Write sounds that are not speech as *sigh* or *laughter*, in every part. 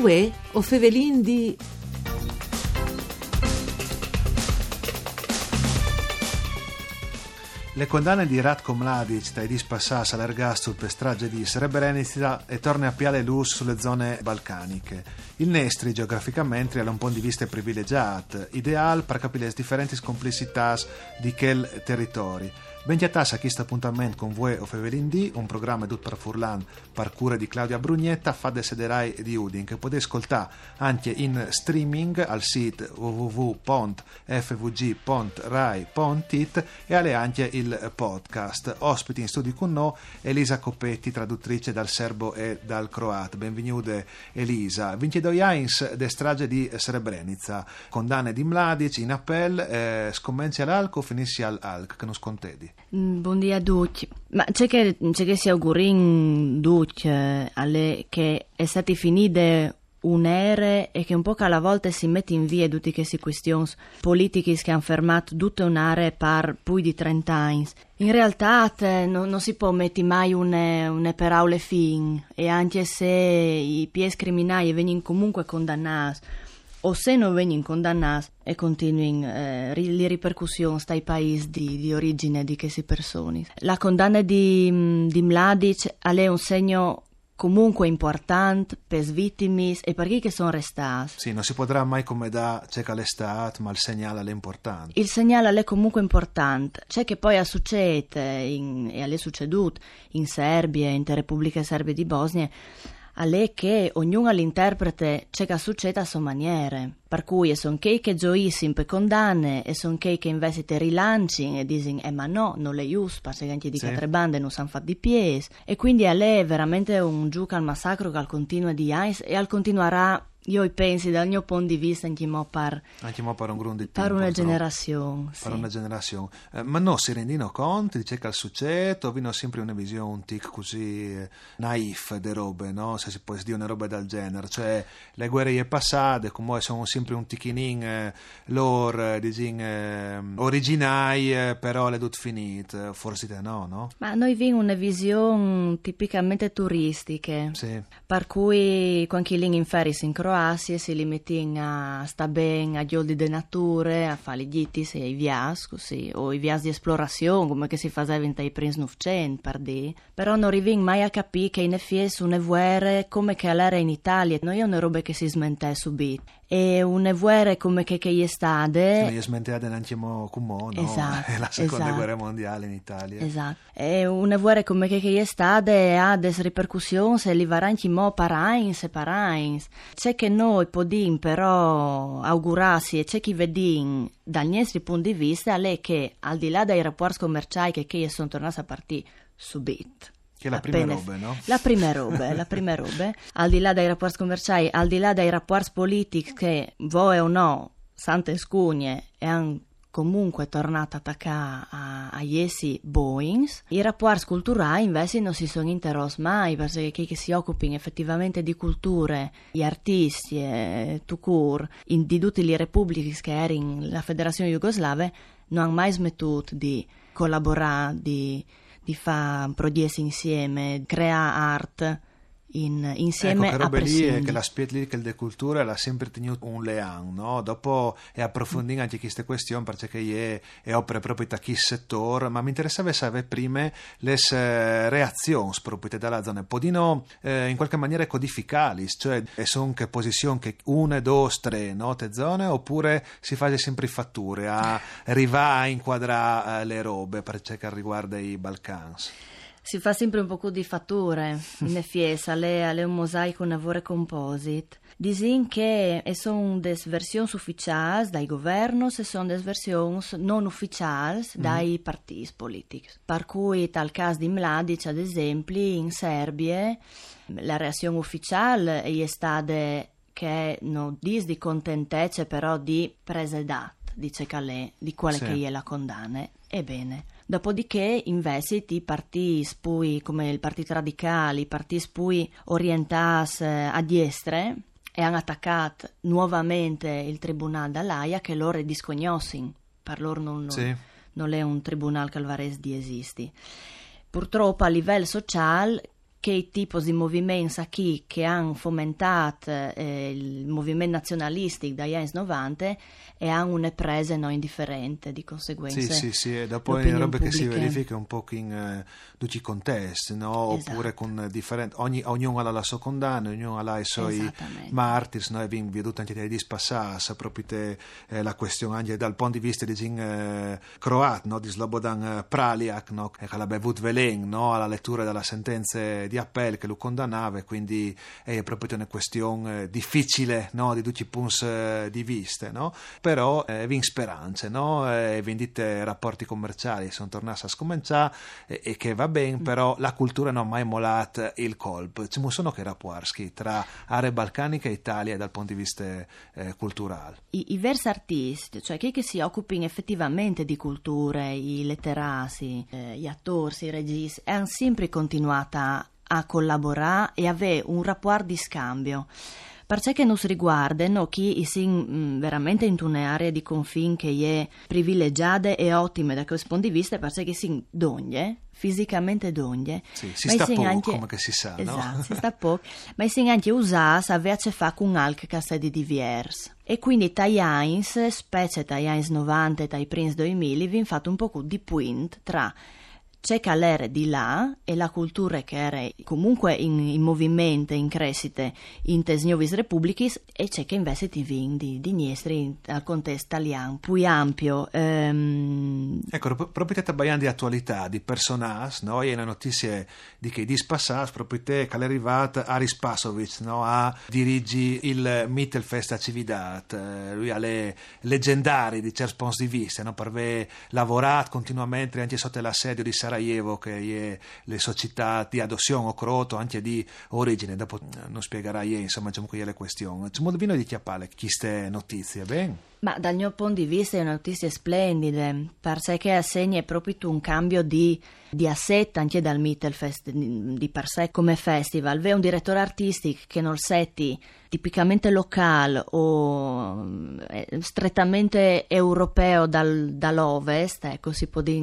Uè, o fevelin di... Le condanne di Ratko Mladic dai dispassati all'ergastolo per strage di Srebrenica e torna a piale l'US sulle zone balcaniche. Il Nestri geograficamente ha un punto di vista privilegiato, ideale per capire le differenti complessità di quel territorio. Benchiatas a questo appuntamento con voi o Fevelindì, un programma tutto per Furlan per cura di Claudia Brugnetta, fa de sederai di Udin, che potete ascoltare anche in streaming al sito www.fvg.rai.it e alle anche il podcast. Ospiti in studio con noi Elisa Coppetti, traduttrice dal serbo e dal croato. Benvenuta Elisa. Vince do Jains de strage di Srebrenica, condanne di Mladic in appell, eh, scommensi all'alco, finissi all'alc, che non scontedi. Mm, Buongiorno a tutti. Ma c'è che, c'è che si auguri tutti eh, che è stata finita un'era e che un po' alla volta si mette in via tutte queste questioni politiche che hanno fermato tutta un'area per più di 30 anni. In realtà no, non si può mettere mai una, una parole fin e anche se i pies criminali vengono comunque condannati o se non vengono condannati e continuano eh, le ripercussioni stai paesi di, di, origine di queste persone. La condanna di, di Mladic è un segno comunque importante per le vittime e per chi che sono restati. Sì, non si potrà mai come da c'è che l'estate, ma il segnale è importante. Il segnale è comunque importante. C'è che poi succede in, e è succeduto in Serbia, in Repubblica Serbia di Bosnia, è che ognuno l'interprete che succede a sua maniera. Per cui sono che che gioiscono per condanne e sono che che invece te rilanci e dicono eh ma no, non le giusto perché anche di sì. altre bande non sanno fare di pies e quindi a lei è veramente un gioco al massacro che al continua di Ais e al continuerà io penso dal mio punto di vista anche mo per, anche mo per un di tempo per una generazione per una generazione eh, ma no si rendono conto dice che al successo vino sempre una visione un tic così eh, naif de robe no? se si può dire una roba del genere cioè le guerre passate come sono sempre un ticchinin eh, loro eh, diciamo eh, originali eh, però le tut finite forse te no no? ma noi abbiamo una visione tipicamente turistica sì. per cui quando in ferie in Croazia Croazia si limitano a sta bene a giorni di natura, a fare gli itis e i viaggi, così, o i viaggi di esplorazione, come si faceva in i primi novecento, per dire. Però non arriviamo mai a capire che in effetti sono guerre come che l'era in Italia, non è una roba che si smente subito. E una guerra come che, che è stata... Sì, è smentata neanche come no? Esatto. *laughs* È la seconda esatto. guerra mondiale in Italia. Esatto. E una guerra come che, che è stata ha delle ripercussioni e li varrà anche mo parains e parains. C'è che noi possiamo però augurarsi e c'è chi vediamo dal nostro punto di vista è che al di là dei rapporti commerciali che, che sono tornati a partire subito che è la prima Appena, roba, no? La prima roba, la prima roba, *laughs* al di là dei rapporti commerciali, al di là dei rapporti politici che voi o no, sante scugne, e hanno comunque tornato a attaccare a, a essi Boeing, i rapporti culturali invece non si sono interrossi mai, perché chi si occupano effettivamente di culture, gli artisti, e Tukur, in, di tutte le repubbliche che erano la federazione jugoslava, non hanno mai smettuto di collaborare, di di fare progetti insieme, crea arte in, insieme ecco, a robe lì è che la Spietlica de cultura l'ha sempre tenuto un lean no? dopo è approfondito anche queste questioni perché è, è opera proprio da chi settore ma mi interessava sapere prima le reazioni proprio dalla zona podino eh, in qualche maniera codificali cioè sono che posizioni che una, due, tre no? te zone oppure si fa sempre fatture a arrivare a inquadrare eh, le robe per ciò che riguarda i Balcani si fa sempre un po' di fatture *laughs* in effetti, è, è un mosaico un lavoro composite. Dicono che sono delle versioni ufficiali dai governi e sono delle versioni non ufficiali mm. dai partiti politici. Per cui, tal caso di Mladic, ad esempio, in Serbia, la reazione ufficiale è stata che non dice di contentezza, però di presedat, dice Calais, di quale sì. che è la condanna. Ebbene. Dopodiché invece i partiti spui come il Partito Radicale, i partiti spui orientati eh, a destra e hanno attaccato nuovamente il Tribunale dall'AIA che loro discognoscono, per loro non, sì. non è un tribunale calvarese di esisti. Purtroppo a livello sociale che tipi di movimenti qui che hanno fomentato eh, il movimento nazionalistico dagli anni 90 e hanno una presa non indifferente di conseguenza. Sì, sì, sì, e dopo è una roba che si verifica un po' in uh, tutti i contesti, no? esatto. oppure con differenti, ogni, ognuno ha la sua condanna, ognuno ha i suoi martiri, no? e abbiamo veduto anche dei dispassati, proprio te, eh, la questione anche dal punto di vista di eh, croato, no? di Slobodan Praliak, no? che aveva bevuto velen no? alla lettura della sentenza di appello che lo condannava, quindi è proprio una questione eh, difficile no? di tutti i punti eh, di vista, no? però eh, vin speranze, no? eh, vendite rapporti commerciali sono tornati a scominciare e, e, che va bene, mm. però la cultura non ha mai molato il colpo. Ci sono che rapporti tra aree balcaniche e Italia dal punto di vista eh, culturale. I, I versi artisti, cioè chi che si occupino effettivamente di culture, i letterati, eh, gli attori, i registi, hanno sempre continuato a collaborare e avere un rapporto di scambio. Perché che nos riguardano chi si mm, veramente in un'area di confine che è privilegiata e ottima da questo punto di vista, perché che si dogne, fisicamente dogne. Sì, si sta poco, anche, come si sa, esatto, no? si sta *laughs* poco, ma si anche usare avere a che fare con altri castedi diversi. E quindi tai Heinz, specie tai Heinz 90 e tai Prince 2000, vi fatto un po' di point tra c'è che l'era di là e la cultura che era comunque in, in movimento, in crescita in tesnovis repubblicis e c'è che invece ti vindi di Niestri al contesto italiano più ampio. Um... Ecco, proprio te baian di attualità, di personas, no? E la notizia di che dispassas, proprio te che è arrivato a Rispasovic, no? A dirigi il Mittelfest a Cividat, eh, lui ha le leggendari di certi punti di vista, no? Per aver lavorato continuamente anche sotto l'assedio di San Sarajevo, che è le società di adozione o croto, anche di origine, dopo non spiegherai, insomma, diciamo che è le questioni. C'è modo di chiappare queste notizie, bene? Ma dal mio punto di vista è una notizia splendida, perché assegna proprio un cambio di, di assetto anche dal Mittelfest di, di per sé come festival. V'è un direttore artistico che non setti tipicamente locale o eh, strettamente europeo dal, dall'ovest, ecco si può dire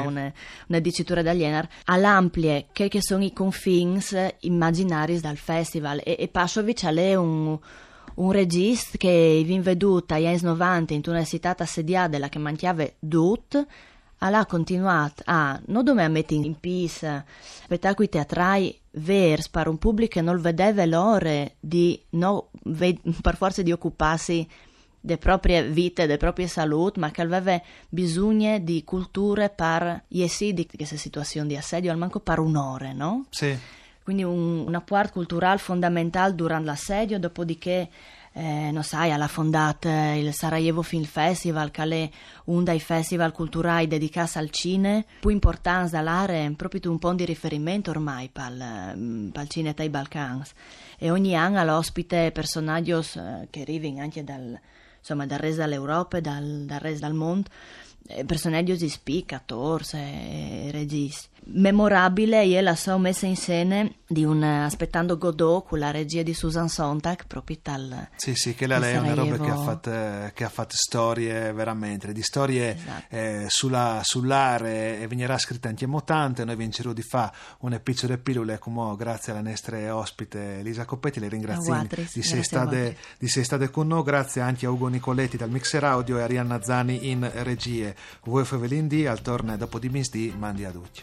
sì. una, una dicitura dall'Ienar, all'amplie che, che sono i confini immaginari dal festival e, e Passovic è un un regista che vi veduto agli anni 90 in città assediata che mangiava tutto, ha continuato a non dover mettere in pista spettacoli teatrali veri per un pubblico che non vedeva l'ora di, no, per forza di occuparsi delle proprie vite, delle proprie salute, ma che aveva bisogno di culture per gli sì di questa situazione di assedio, al manco per un'ora, no? Sì quindi un, un apport culturale fondamentale durante l'assedio, dopodiché eh, non sai, ha fondato il Sarajevo Film Festival, che è uno dei festival culturali dedicati al cinema, più importante dall'area, proprio un po' di riferimento ormai per il cinema dei Balcani. E ogni anno l'ospite personaggi eh, che arrivano anche dal, insomma, dal resto dell'Europa e dal, dal resto del mondo, eh, personaggi di spicca, attori e registi memorabile è la sua messa in scena di un Aspettando Godot con la regia di Susan Sontag proprio tal sì sì che lei è una roba che ha, fatto, che ha fatto storie veramente di storie esatto. eh, sulla, sull'are e venirà scritta anche mutante noi vinceremo di fa una piccola pillole come grazie alla nostra ospite Elisa Coppetti le ringrazio di sei state, di sei state con noi grazie anche a Ugo Nicoletti dal mixer audio e a Arianna Zani in regie. Voi Fevelin di al torne dopo di misdì mandi a tutti